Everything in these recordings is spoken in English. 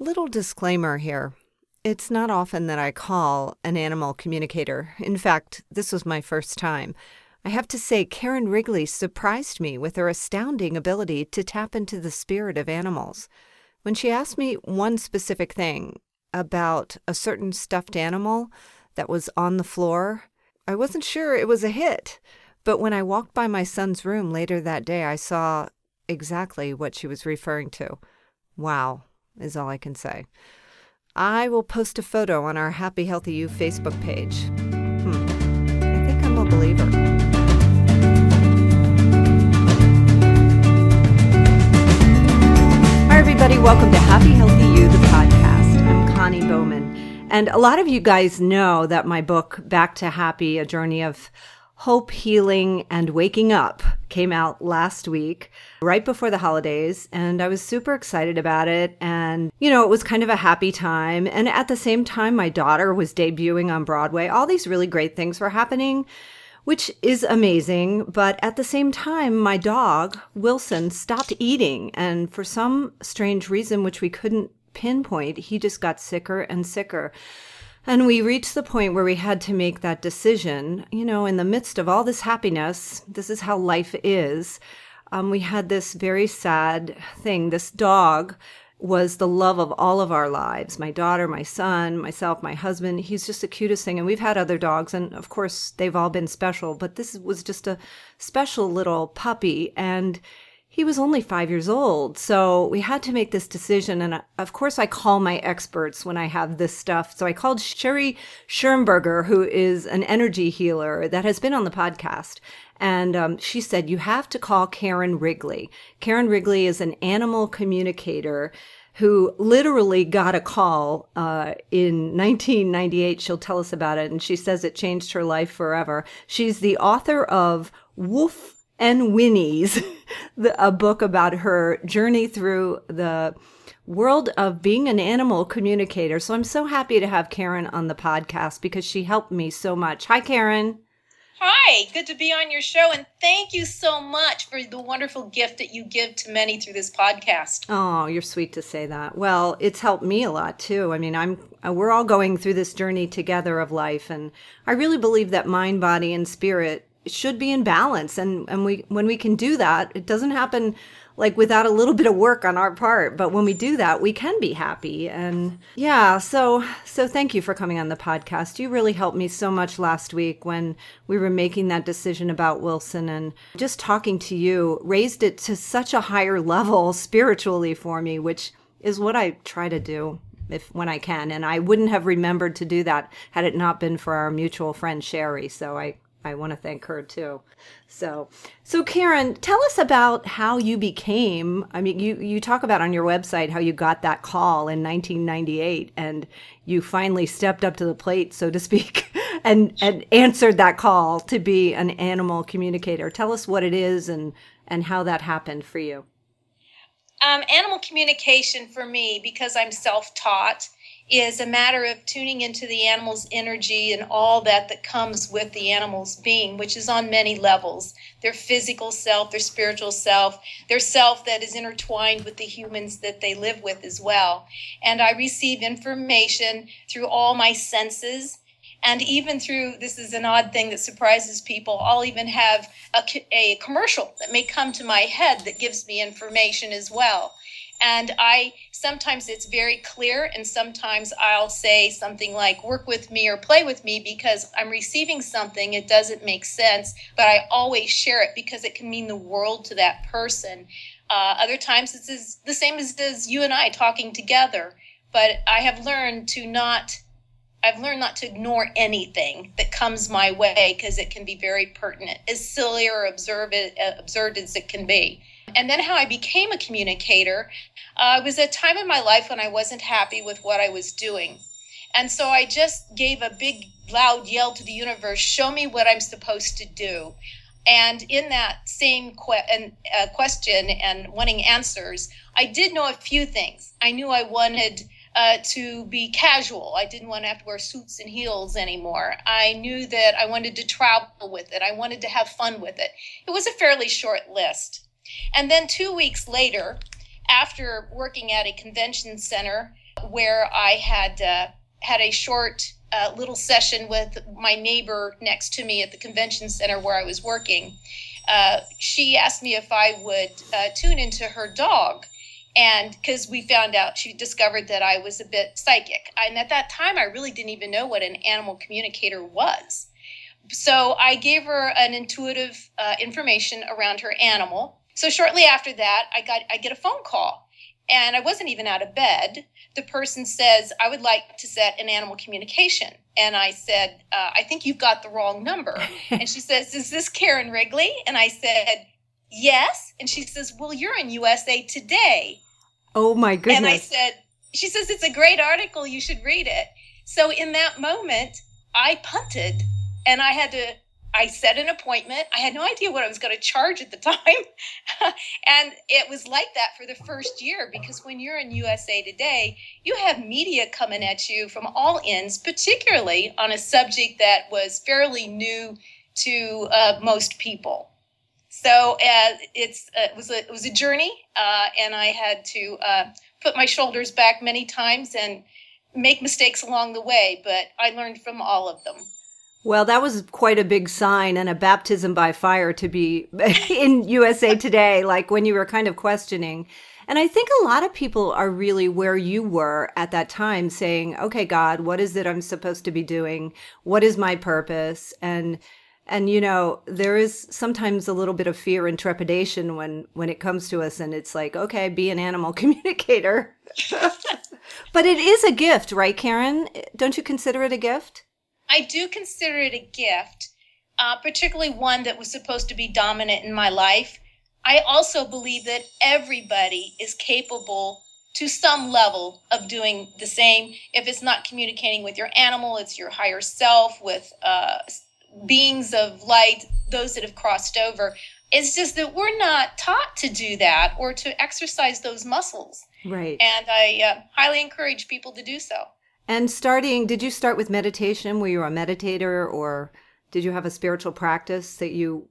Little disclaimer here. It's not often that I call an animal communicator. In fact, this was my first time. I have to say, Karen Wrigley surprised me with her astounding ability to tap into the spirit of animals. When she asked me one specific thing about a certain stuffed animal that was on the floor, I wasn't sure it was a hit. But when I walked by my son's room later that day, I saw exactly what she was referring to. Wow, is all I can say. I will post a photo on our Happy Healthy You Facebook page. Hmm. I think I'm a believer. Hi, everybody. Welcome to Happy Healthy You, the podcast. I'm Connie Bowman. And a lot of you guys know that my book, Back to Happy, A Journey of Hope, Healing, and Waking Up came out last week, right before the holidays. And I was super excited about it. And, you know, it was kind of a happy time. And at the same time, my daughter was debuting on Broadway. All these really great things were happening, which is amazing. But at the same time, my dog, Wilson, stopped eating. And for some strange reason, which we couldn't pinpoint, he just got sicker and sicker. And we reached the point where we had to make that decision. You know, in the midst of all this happiness, this is how life is. Um, we had this very sad thing. This dog was the love of all of our lives my daughter, my son, myself, my husband. He's just the cutest thing. And we've had other dogs, and of course, they've all been special, but this was just a special little puppy. And he was only five years old. So we had to make this decision. And of course, I call my experts when I have this stuff. So I called Sherry Schernberger, who is an energy healer that has been on the podcast. And um, she said, You have to call Karen Wrigley. Karen Wrigley is an animal communicator who literally got a call uh, in 1998. She'll tell us about it. And she says it changed her life forever. She's the author of Wolf and Whinnies, a book about her journey through the world of being an animal communicator. So I'm so happy to have Karen on the podcast because she helped me so much. Hi, Karen. Hi, good to be on your show. And thank you so much for the wonderful gift that you give to many through this podcast. Oh, you're sweet to say that. Well, it's helped me a lot too. I mean, I'm uh, we're all going through this journey together of life and I really believe that mind, body and spirit should be in balance. And and we when we can do that it doesn't happen like without a little bit of work on our part. But when we do that we can be happy. And yeah so so thank you for coming on the podcast. You really helped me so much last week when we were making that decision about wilson. And just talking to you raised it to such a higher level spiritually for me which is what i try to do if when I can. And I wouldn't have remembered to do that had it not been for our mutual friend Sherry. So I I want to thank her too. So, so Karen, tell us about how you became. I mean, you you talk about on your website how you got that call in 1998, and you finally stepped up to the plate, so to speak, and and answered that call to be an animal communicator. Tell us what it is and and how that happened for you. Um, animal communication for me, because I'm self-taught is a matter of tuning into the animal's energy and all that that comes with the animal's being which is on many levels. Their physical self their spiritual self their self that is intertwined with the humans that they live with as well. And i receive information through all my senses. And even through this is an odd thing that surprises people i'll even have a, a commercial that may come to my head that gives me information as well and I sometimes it's very clear, and sometimes I'll say something like, work with me or play with me because I'm receiving something. It doesn't make sense, but I always share it because it can mean the world to that person. Uh, other times it's the same as, as you and I talking together, but I have learned to not. I've learned not to ignore anything that comes my way because it can be very pertinent, as silly or absurd, absurd as it can be. And then how I became a communicator uh, was a time in my life when I wasn't happy with what I was doing. And so I just gave a big, loud yell to the universe show me what I'm supposed to do. And in that same que- and, uh, question and wanting answers, I did know a few things. I knew I wanted uh, to be casual. I didn't want to have to wear suits and heels anymore. I knew that I wanted to travel with it. I wanted to have fun with it. It was a fairly short list. And then two weeks later, after working at a convention center where I had uh, had a short uh, little session with my neighbor next to me at the convention center where I was working. Uh, she asked me if I would uh, tune into her dog. And because we found out, she discovered that I was a bit psychic. And at that time, I really didn't even know what an animal communicator was. So I gave her an intuitive uh, information around her animal. So shortly after that, I got I get a phone call, and I wasn't even out of bed the person says, I would like to set an animal communication. And I said, uh, I think you've got the wrong number. and she says, Is this Karen Wrigley? And I said, Yes. And she says, Well, you're in USA Today. Oh my goodness. And I said, She says, It's a great article. You should read it. So in that moment, I punted and I had to I set an appointment. I had no idea what I was going to charge at the time. and it was like that for the first year because when you're in USA Today, you have media coming at you from all ends, particularly on a subject that was fairly new to uh, most people. So uh, it's uh, it was a, it was a journey, uh, and I had to uh, put my shoulders back many times and make mistakes along the way, but I learned from all of them. Well, that was quite a big sign and a baptism by fire to be in USA Today, like when you were kind of questioning. And I think a lot of people are really where you were at that time saying, okay, God, what is it I'm supposed to be doing? What is my purpose? And, and, you know, there is sometimes a little bit of fear and trepidation when, when it comes to us. And it's like, okay, be an animal communicator. but it is a gift, right, Karen? Don't you consider it a gift? I do consider it a gift, uh, particularly one that was supposed to be dominant in my life. I also believe that everybody is capable to some level of doing the same. If it's not communicating with your animal, it's your higher self, with uh, beings of light, those that have crossed over. It's just that we're not taught to do that or to exercise those muscles. Right. And I uh, highly encourage people to do so. And starting, did you start with meditation? Were you a meditator or did you have a spiritual practice that you?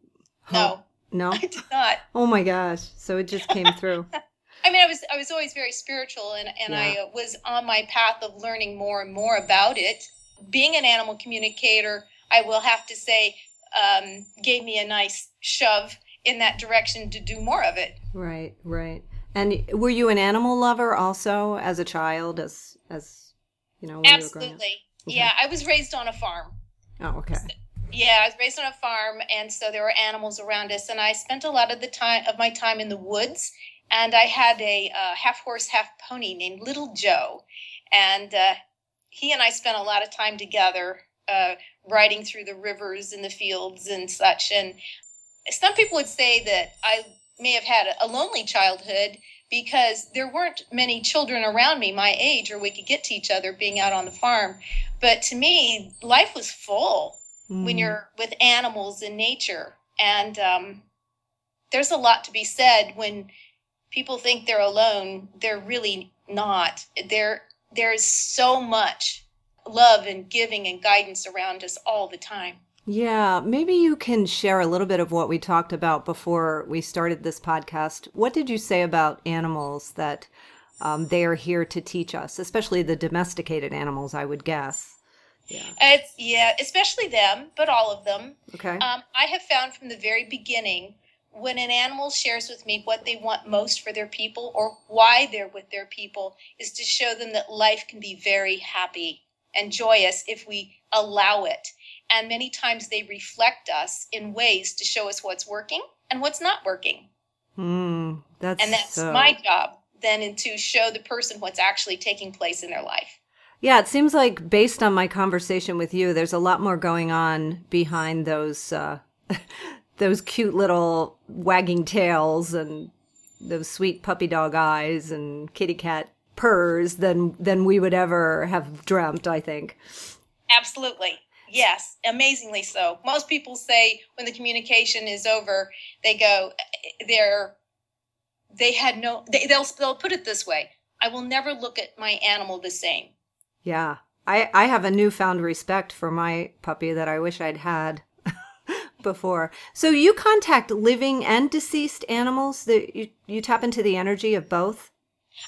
No. No? I did not. Oh my gosh. So it just came through. I mean, I was I was always very spiritual, and and yeah. I was on my path of learning more and more about it. Being an animal communicator, I will have to say, um, gave me a nice shove in that direction to do more of it. Right, right. And were you an animal lover also as a child, as as you know, Absolutely. Okay. Yeah, I was raised on a farm. Oh, okay. So, yeah, I was raised on a farm, and so there were animals around us, and I spent a lot of the time of my time in the woods. And I had a uh, half horse, half pony named Little Joe, and uh, he and I spent a lot of time together, uh, riding through the rivers and the fields and such. And some people would say that I may have had a lonely childhood because there weren't many children around me my age or we could get to each other being out on the farm. But to me, life was full mm. when you're with animals in nature. And um, there's a lot to be said when people think they're alone. They're really not. There, there's so much love and giving and guidance around us all the time. Yeah, maybe you can share a little bit of what we talked about before we started this podcast. What did you say about animals that um, they are here to teach us, especially the domesticated animals, I would guess? Yeah. It's, yeah, especially them, but all of them. Okay. Um, I have found from the very beginning when an animal shares with me what they want most for their people or why they're with their people is to show them that life can be very happy and joyous if we allow it and many times they reflect us in ways to show us what's working and what's not working. Mm, that's and that's so... my job then to show the person what's actually taking place in their life. Yeah, it seems like based on my conversation with you, there's a lot more going on behind those uh, those cute little wagging tails and those sweet puppy dog eyes and kitty cat purrs than than we would ever have dreamt. I think. Absolutely. Yes, amazingly so. Most people say when the communication is over, they go, they're, they had no, they, they'll, they'll put it this way I will never look at my animal the same. Yeah. I, I have a newfound respect for my puppy that I wish I'd had. before. So you contact living and deceased animals. That you you tap into the energy of both.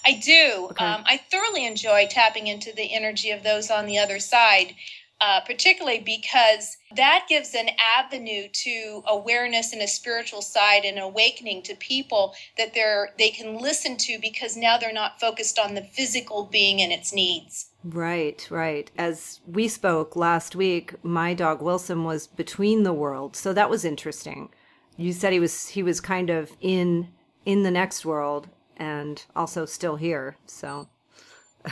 I do. Okay. Um, I thoroughly enjoy tapping into the energy of those on the other side uh, particularly because that gives an avenue to awareness and a spiritual side and awakening to people that they're they can listen to because now they're not focused on the physical being and its needs. Right, right. As we spoke last week, my dog Wilson was between the worlds, so that was interesting. You said he was he was kind of in in the next world and also still here. So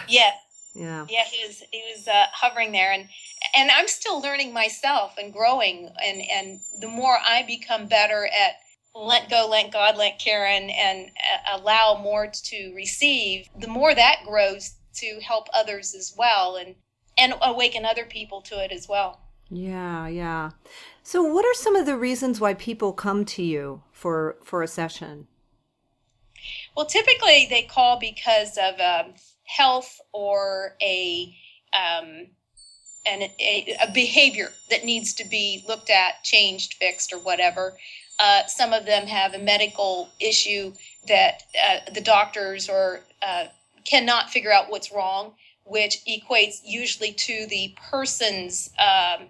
yeah, yeah yeah he was he was uh, hovering there and and i'm still learning myself and growing and and the more i become better at let go let god let karen and uh, allow more to receive the more that grows to help others as well and and awaken other people to it as well. Yeah yeah. So what are some of the reasons why people come to you for for a session? Well typically they call because of um, health or a um, and a, a, behavior that needs to be looked at, changed, fixed, or whatever. Uh, some of them have a medical issue that uh, the doctors or uh, cannot figure out what's wrong, which equates usually to the person's um,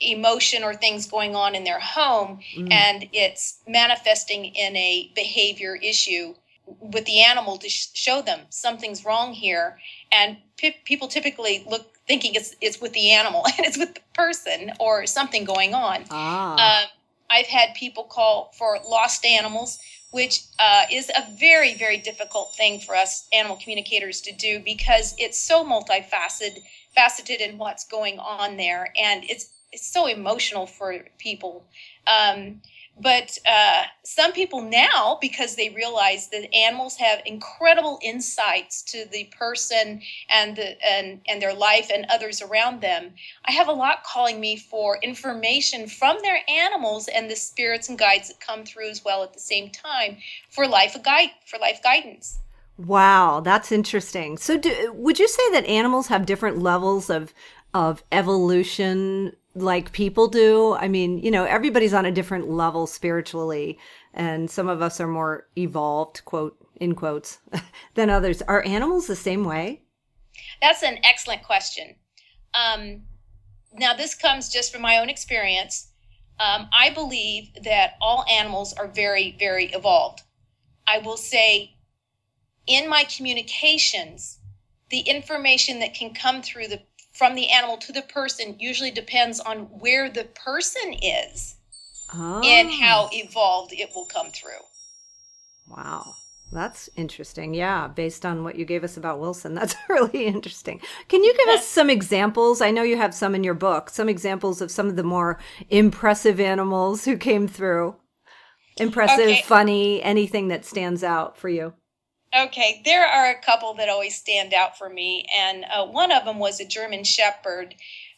emotion or things going on in their home, mm. and it's manifesting in a behavior issue with the animal to sh- show them something's wrong here and p- people typically look thinking it's it's with the animal and it's with the person or something going on ah. Um, i've had people call for lost animals which uh, is a very very difficult thing for us animal communicators to do because it's so multifaceted faceted in what's going on there and it's it's so emotional for people um, but uh, some people now because they realize that animals have incredible insights to the person and the and and their life and others around them i have a lot calling me for information from their animals and the spirits and guides that come through as well at the same time for life guide for life guidance. Wow that's interesting. So do, would you say that animals have different levels of of evolution like people do. I mean, you know, everybody's on a different level spiritually, and some of us are more evolved, quote, in quotes, than others. Are animals the same way? That's an excellent question. Um, now, this comes just from my own experience. Um, I believe that all animals are very, very evolved. I will say, in my communications, the information that can come through the from the animal to the person usually depends on where the person is oh. and ah. how evolved it will come through. Wow. That's interesting. Yeah, based on what you gave us about Wilson. That's really interesting. Can you give us some examples? I know you have some in your book, some examples of some of the more impressive animals who came through. Impressive, okay. funny, anything that stands out for you. Okay, there are a couple that always stand out for me, and uh, one of them was a German Shepherd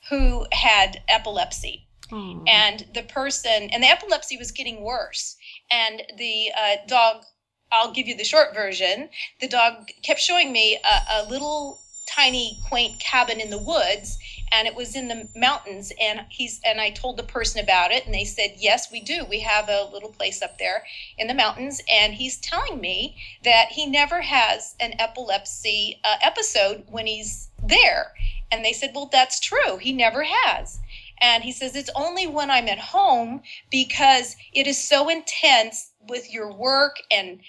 who had epilepsy. Mm. And the person, and the epilepsy was getting worse. And the uh, dog, I'll give you the short version, the dog kept showing me a, a little tiny, quaint cabin in the woods and it was in the mountains and he's and i told the person about it and they said yes we do. We have a little place up there in the mountains and he's telling me that he never has an epilepsy uh, episode when he's there. And they said well that's true. He never has. And he says it's only when i'm at home because it is so intense with your work and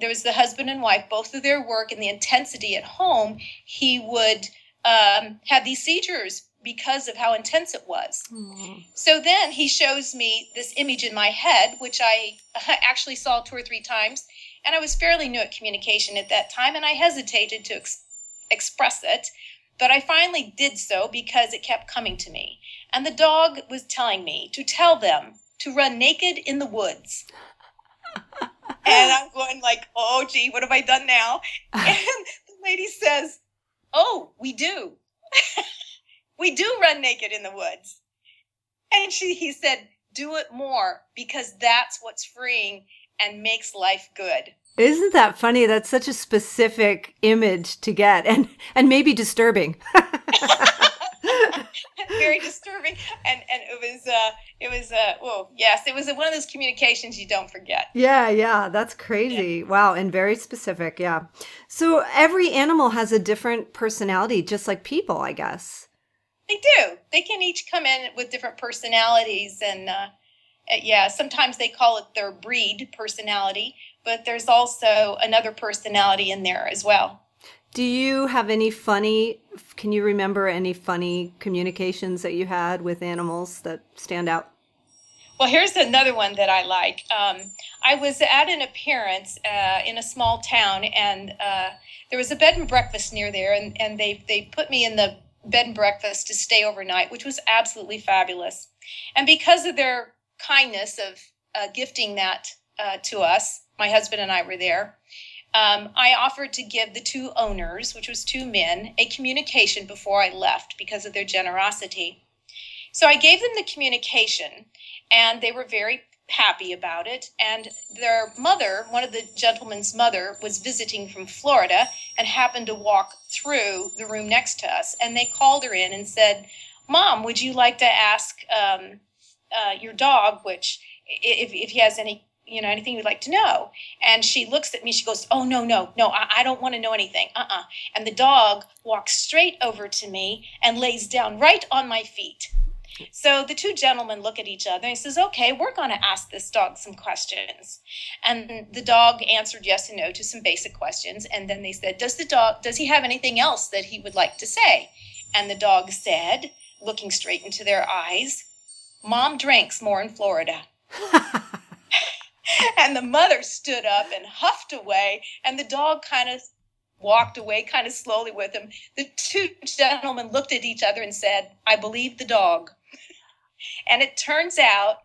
there was the husband and wife both of their work and the intensity at home he would um, had these seizures because of how intense it was. Mm. So then he shows me this image in my head, which I actually saw two or three times. And I was fairly new at communication at that time, and I hesitated to ex- express it. But I finally did so because it kept coming to me. And the dog was telling me to tell them to run naked in the woods. and oh. I'm going like, oh, gee, what have I done now? And the lady says, Oh, we do. we do run naked in the woods. And she he said, do it more because that's what's freeing and makes life good. Isn't that funny? That's such a specific image to get and and maybe disturbing. very disturbing. And and it was uh it was uh well yes it was one of those communications you don't forget. Yeah, yeah, that's crazy. Yeah. Wow, and very specific. Yeah. So every animal has a different personality, just like people, I guess. They do. They can each come in with different personalities and. uh yeah, sometimes they call it their breed personality, but there's also another personality in there as well. Do you have any funny, can you remember any funny communications that you had with animals that stand out? Well, here's another one that I like. Um, I was at an appearance uh, in a small town, and uh, there was a bed and breakfast near there, and, and they, they put me in the bed and breakfast to stay overnight, which was absolutely fabulous. And because of their kindness of uh, gifting that uh, to us, my husband and I were there. Um, I offered to give the two owners, which was two men, a communication before I left because of their generosity. So I gave them the communication, and they were very happy about it. And their mother, one of the gentleman's mother, was visiting from Florida and happened to walk through the room next to us. And they called her in and said, Mom, would you like to ask um, uh, your dog, which if, if he has any you know anything you'd like to know. And she looks at me she goes oh no no no i, I don't want to know anything uh-uh. And the dog walks straight over to me and lays down right on my feet. So the two gentlemen look at each other and he says okay we're going to ask this dog some questions. And the dog answered yes and no to some basic questions. And then they said does the dog does he have anything else that he would like to say? And the dog said looking straight into their eyes Mom drinks more in Florida. and the mother stood up and huffed away, and the dog kind of walked away kind of slowly with him. The two gentlemen looked at each other and said, I believe the dog. and it turns out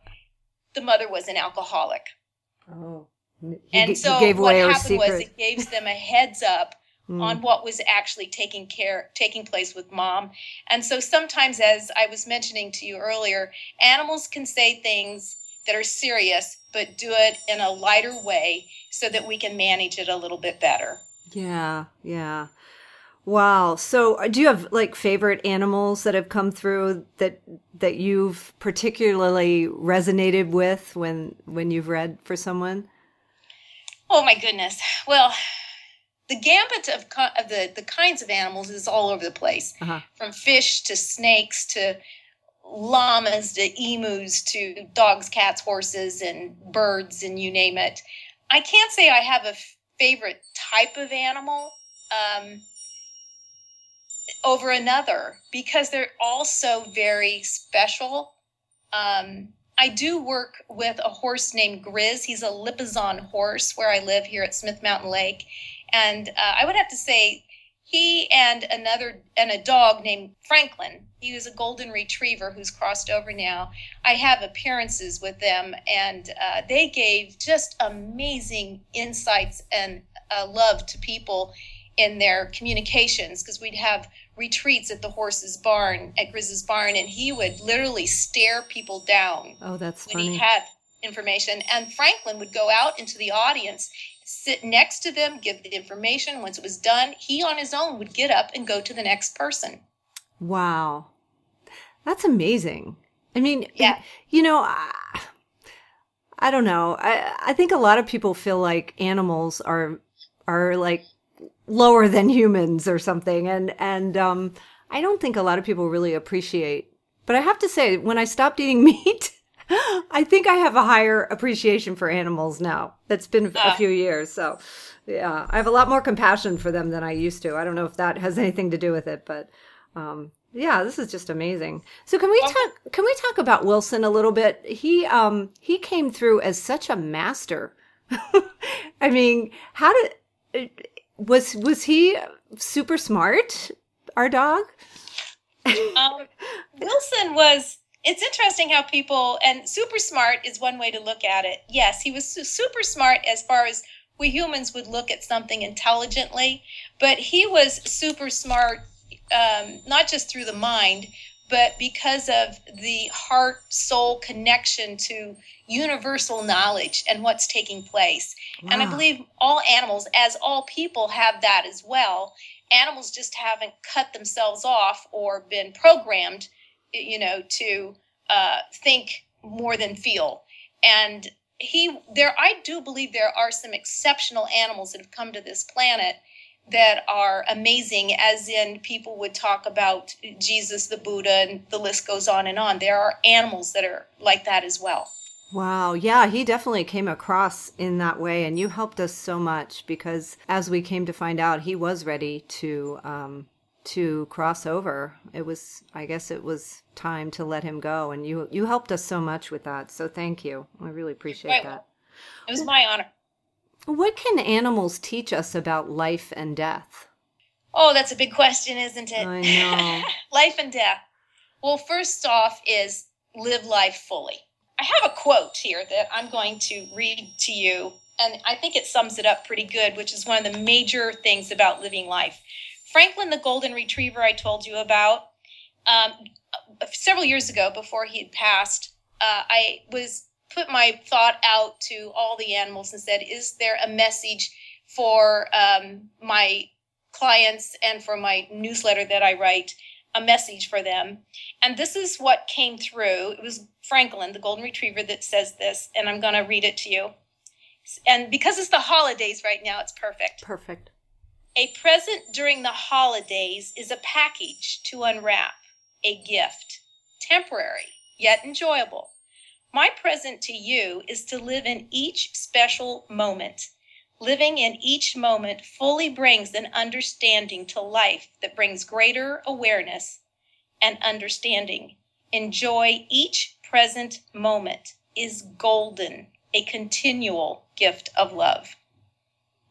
the mother was an alcoholic. Oh. and so what happened was it gave them a heads up mm. on what was actually taking care taking place with mom and so sometimes as i was mentioning to you earlier animals can say things that are serious but do it in a lighter way so that we can manage it a little bit better yeah yeah Wow. So, uh, do you have like favorite animals that have come through that that you've particularly resonated with when when you've read for someone? Oh my goodness. Well, the gambit of, of the, the kinds of animals is all over the place uh-huh. from fish to snakes to llamas to emus to dogs cats horses and birds and you name it i can't say i have a favorite type of animal um, over another because they're all so very special um, I do work with a horse named Grizz. He's a Lipizzan horse where I live here at Smith Mountain Lake. And uh, I would have to say he and another and a dog named Franklin. He was a golden retriever who's crossed over now. I have appearances with them, and uh, they gave just amazing insights and uh, love to people in their communications because we'd have retreats at the horse's barn at Grizz's barn, and he would literally stare people down. Oh, that's when funny. he had information. And Franklin would go out into the audience sit next to them, give the information. Once it was done, he on his own would get up and go to the next person. Wow. That's amazing. I mean, yeah. you know, I, I don't know. I, I think a lot of people feel like animals are are like lower than humans or something and and um I don't think a lot of people really appreciate. But I have to say when I stopped eating meat, I think I have a higher appreciation for animals now. That's been a ah. few years, so yeah, I have a lot more compassion for them than I used to. I don't know if that has anything to do with it, but um, yeah, this is just amazing. So can we talk? Can we talk about Wilson a little bit? He um he came through as such a master. I mean, how did was was he super smart? Our dog. um, Wilson was it's interesting how people and super smart is one way to look at it. Yes, he was super smart as far as we humans would look at something intelligently, but he was super smart um, not just through the mind, but because of the heart soul connection to universal knowledge and what's taking place. Wow. And I believe all animals, as all people, have that as well. Animals just haven't cut themselves off or been programmed you know, to uh, think more than feel. And he, there, I do believe there are some exceptional animals that have come to this planet that are amazing, as in people would talk about Jesus, the Buddha, and the list goes on and on. There are animals that are like that as well. Wow. Yeah, he definitely came across in that way. And you helped us so much because as we came to find out, he was ready to, um, to cross over. It was, I guess it was time to let him go. And you, you helped us so much with that. So thank you. I really appreciate right. that. It was my honor. What can animals teach us about life and death? Oh, that's a big question, isn't it? I know. life and death. Well, first off, is live life fully. I have a quote here that I'm going to read to you, and I think it sums it up pretty good, which is one of the major things about living life. Franklin, the golden retriever I told you about, um, several years ago, before he had passed, uh, I was put my thought out to all the animals and said, is there a message for um, my clients and for my newsletter that I write? A message for them. And this is what came through. It was Franklin, the golden retriever, that says this, and I'm going to read it to you. And because it's the holidays right now, it's perfect. Perfect. A present during the holidays is a package to unwrap, a gift, temporary, yet enjoyable my present to you is to live in each special moment. Living in each moment fully brings an understanding to life that brings greater awareness and understanding. Enjoy each present moment is golden, a continual gift of love.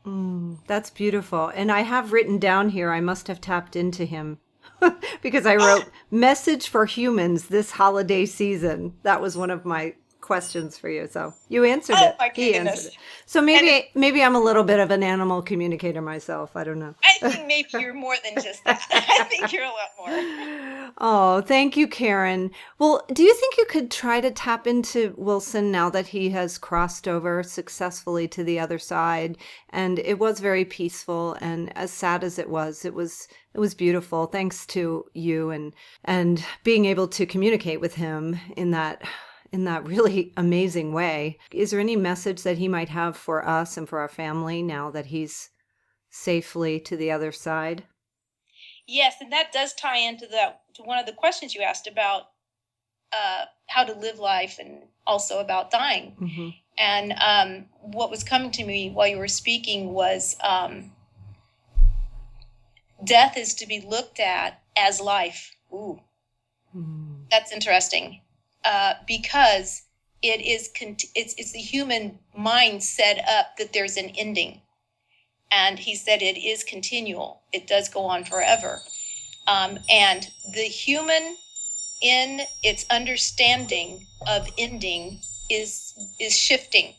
Mm, that's beautiful. And I have written down here, I must have tapped into him because I wrote message for humans this holiday season. That was one of my questions for you. So you answered oh, it. My he answered it. So maybe it, maybe I'm a little bit of an animal communicator myself. I don't know. I think maybe you're more than just that. I think you're a lot more. Oh, thank you, Karen. Well, do you think you could try to tap into Wilson now that he has crossed over successfully to the other side? And it was very peaceful and as sad as it was, it was it was beautiful thanks to you and and being able to communicate with him in that in that really amazing way. Is there any message that he might have for us and for our family now that he's safely to the other side? Yes, and that does tie into the to one of the questions you asked about uh, how to live life and also about dying. Mm-hmm. And um, what was coming to me while you were speaking was um, death is to be looked at as life. Ooh, mm. that's interesting. Uh, because it is it's, it's the human mind set up that there's an ending. And he said it is continual. It does go on forever. Um, and the human in its understanding of ending is is shifting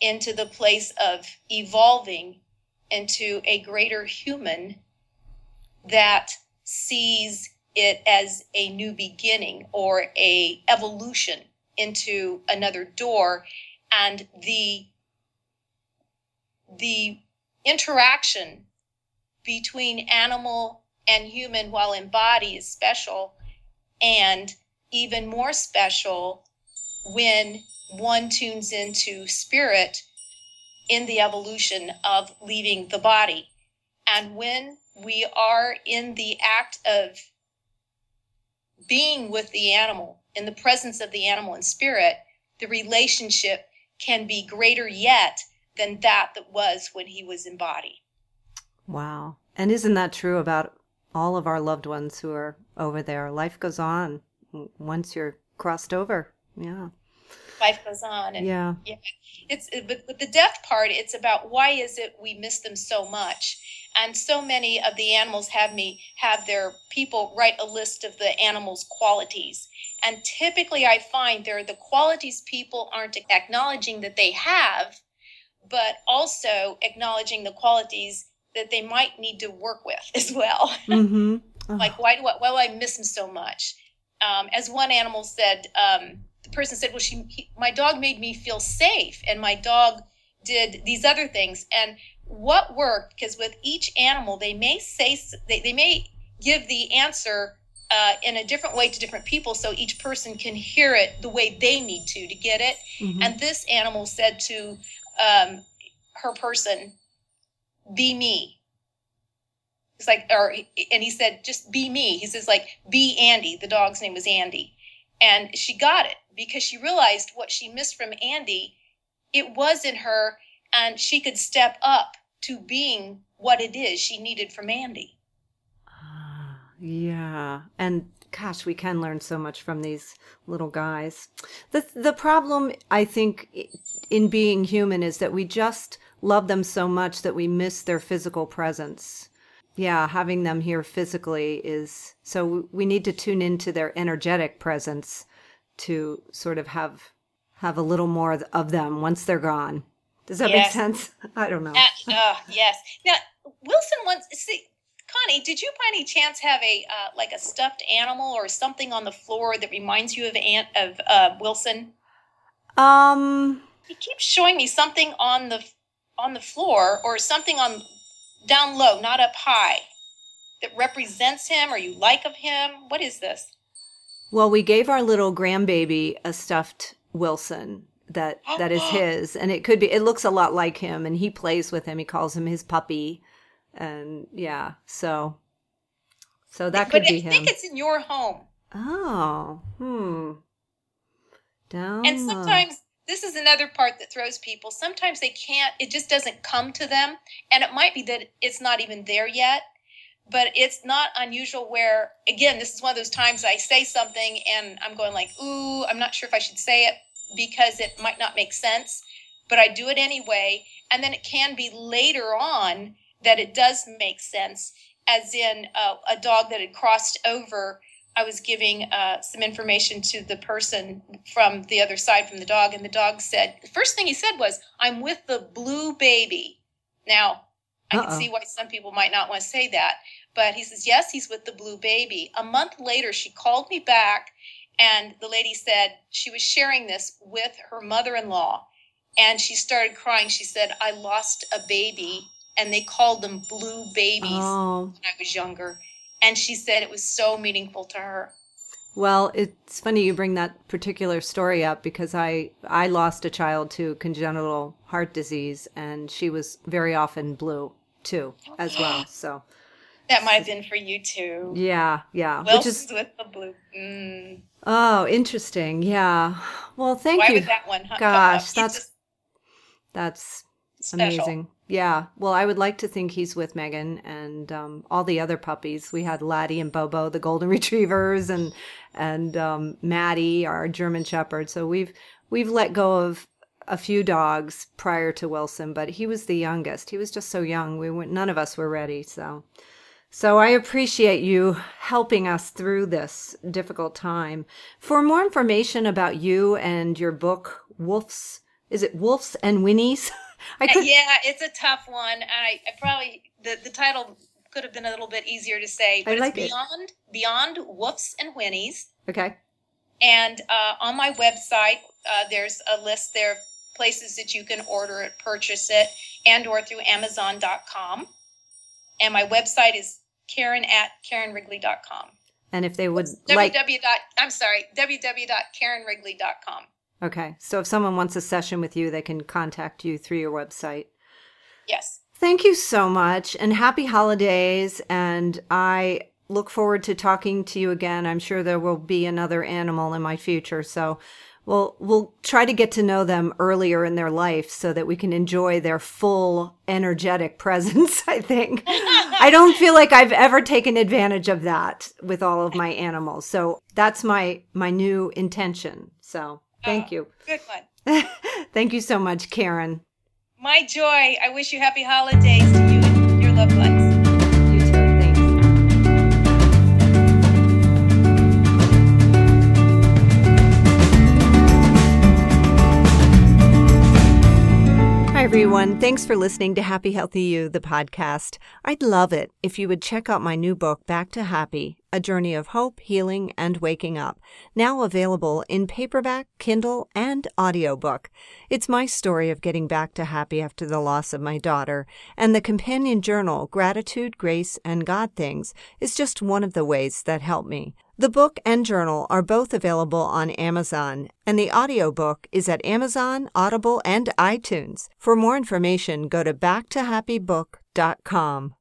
into the place of evolving into a greater human that sees it as a new beginning or a evolution into another door. And the the interaction between animal and human while in body is special and even more special when one tunes into spirit in the evolution of leaving the body. And when we are in the act of being with the animal, in the presence of the animal and spirit, the relationship can be greater yet than that that was when he was in body. Wow. And isn't that true about all of our loved ones who are over there? Life goes on once you're crossed over. Yeah. Life goes on. And yeah. yeah. It's but with the death part, it's about why is it we miss them so much? and so many of the animals have me have their people write a list of the animals qualities and typically i find there are the qualities people aren't acknowledging that they have but also acknowledging the qualities that they might need to work with as well mm-hmm. like why do I, why do I miss them so much um, as one animal said um, the person said well she he, my dog made me feel safe and my dog did these other things and what worked because with each animal they may say they, they may give the answer uh, in a different way to different people so each person can hear it the way they need to to get it. Mhm. And this animal said to um, her person, "Be me." It's like, or and he said, "Just be me." He says, like, "Be Andy." The dog's name was Andy, and she got it because she realized what she missed from Andy. It was in her, and she could step up to being what it is she needed from Andy. Ah, yeah. And gosh, we can learn so much from these little guys. The the problem I think in being human is that we just love them so much that we miss their physical presence. Yeah, having them here physically is so we need to tune into their energetic presence to sort of have have a little more of them once they're gone. Does that make sense? I don't know. Uh, uh, yes. Now, Wilson once see Connie. Did you by any chance have a uh, like a stuffed animal or something on the floor that reminds you of Aunt of uh, Wilson? Um He keeps showing me something on the on the floor or something on down low, not up high, that represents him or you like of him. What is this? Well, we gave our little grandbaby a stuffed Wilson that that is his, and it could be. It looks a lot like him, and he plays with him. He calls him his puppy, and yeah, so so that could but be I him. think it's in your home. oh, hmm. Down. And low. sometimes this is another part that throws people. Sometimes they can't, it just doesn't come to them. And it might be that it's not even there yet. But it's not unusual where, again, this is one of those times I say something and I'm going like, ooh, I'm not sure if I should say it because it might not make sense. But I do it anyway. And then it can be later on that it does make sense, as in uh, a dog that had crossed over I was giving uh, some information to the person from the other side from the dog, and the dog said, the first thing he said was, I'm with the blue baby. Now, I Uh-oh. can see why some people might not want to say that, but he says, Yes, he's with the blue baby. A month later, she called me back, and the lady said she was sharing this with her mother in law, and she started crying. She said, I lost a baby, and they called them blue babies Oh, when I was younger. And she said it was so meaningful to her. well, it's funny you bring that particular story up because I I lost a child to congenital heart disease, and she was very often blue too, as well. So. That might have been for you too. Yeah, yeah. Wilson's Which is with the blue. Mm. oh, interesting. Yeah. Well, thank Why you. would that one huh, Gosh? That's that's special. amazing. Yeah. Well, I would like to think he's with Megan and um, all the other puppies. We had Laddie and Bobo, the golden retrievers, and and um, Maddie, our German Shepherd. So we've we've let go of a few dogs prior to Wilson, but he was the youngest. He was just so young. We none of us were ready. So. So I appreciate you helping us through this difficult time. For more information about you and your book, Wolves, is it Wolves and Whinnies? I could, Yeah, it's a tough one. I, I probably the, the title could have been a little bit easier to say, but I like it. it's beyond beyond woofs and whinnies. okay. And uh, on my website, uh, there's a list there of places that you can order it, purchase it, and or through Amazon.com. And my website is Karen at KarenWrigley.com. And if they would like, www. dot- I'm sorry, www.KarenWrigley.com. okay. So if someone wants a session with you, they can contact you through your website. Yes. Thank you so much and happy holidays. And I look forward to talking to you again. I'm sure there will be another animal in my future. So we'll, we'll try to get to know them earlier in their life so that we can enjoy their full energetic presence. I think I don't feel like I've ever taken advantage of that with all of my animals. So that's my, my new intention. So thank oh, you. Good one. Thank you so much, Karen. My joy. I wish you happy holidays to you and your loved ones. Everyone. Thanks for listening to Happy Healthy You, the podcast. I'd love it if you would check out my new book, Back to Happy A Journey of Hope, Healing, and Waking Up, now available in paperback, Kindle, and audiobook. It's my story of getting back to happy after the loss of my daughter, and the companion journal, Gratitude, Grace, and God Things, is just one of the ways that help me. The book and journal are both available on Amazon, and the audiobook is at Amazon, Audible, and iTunes. For more information, go to backtohappybook.com.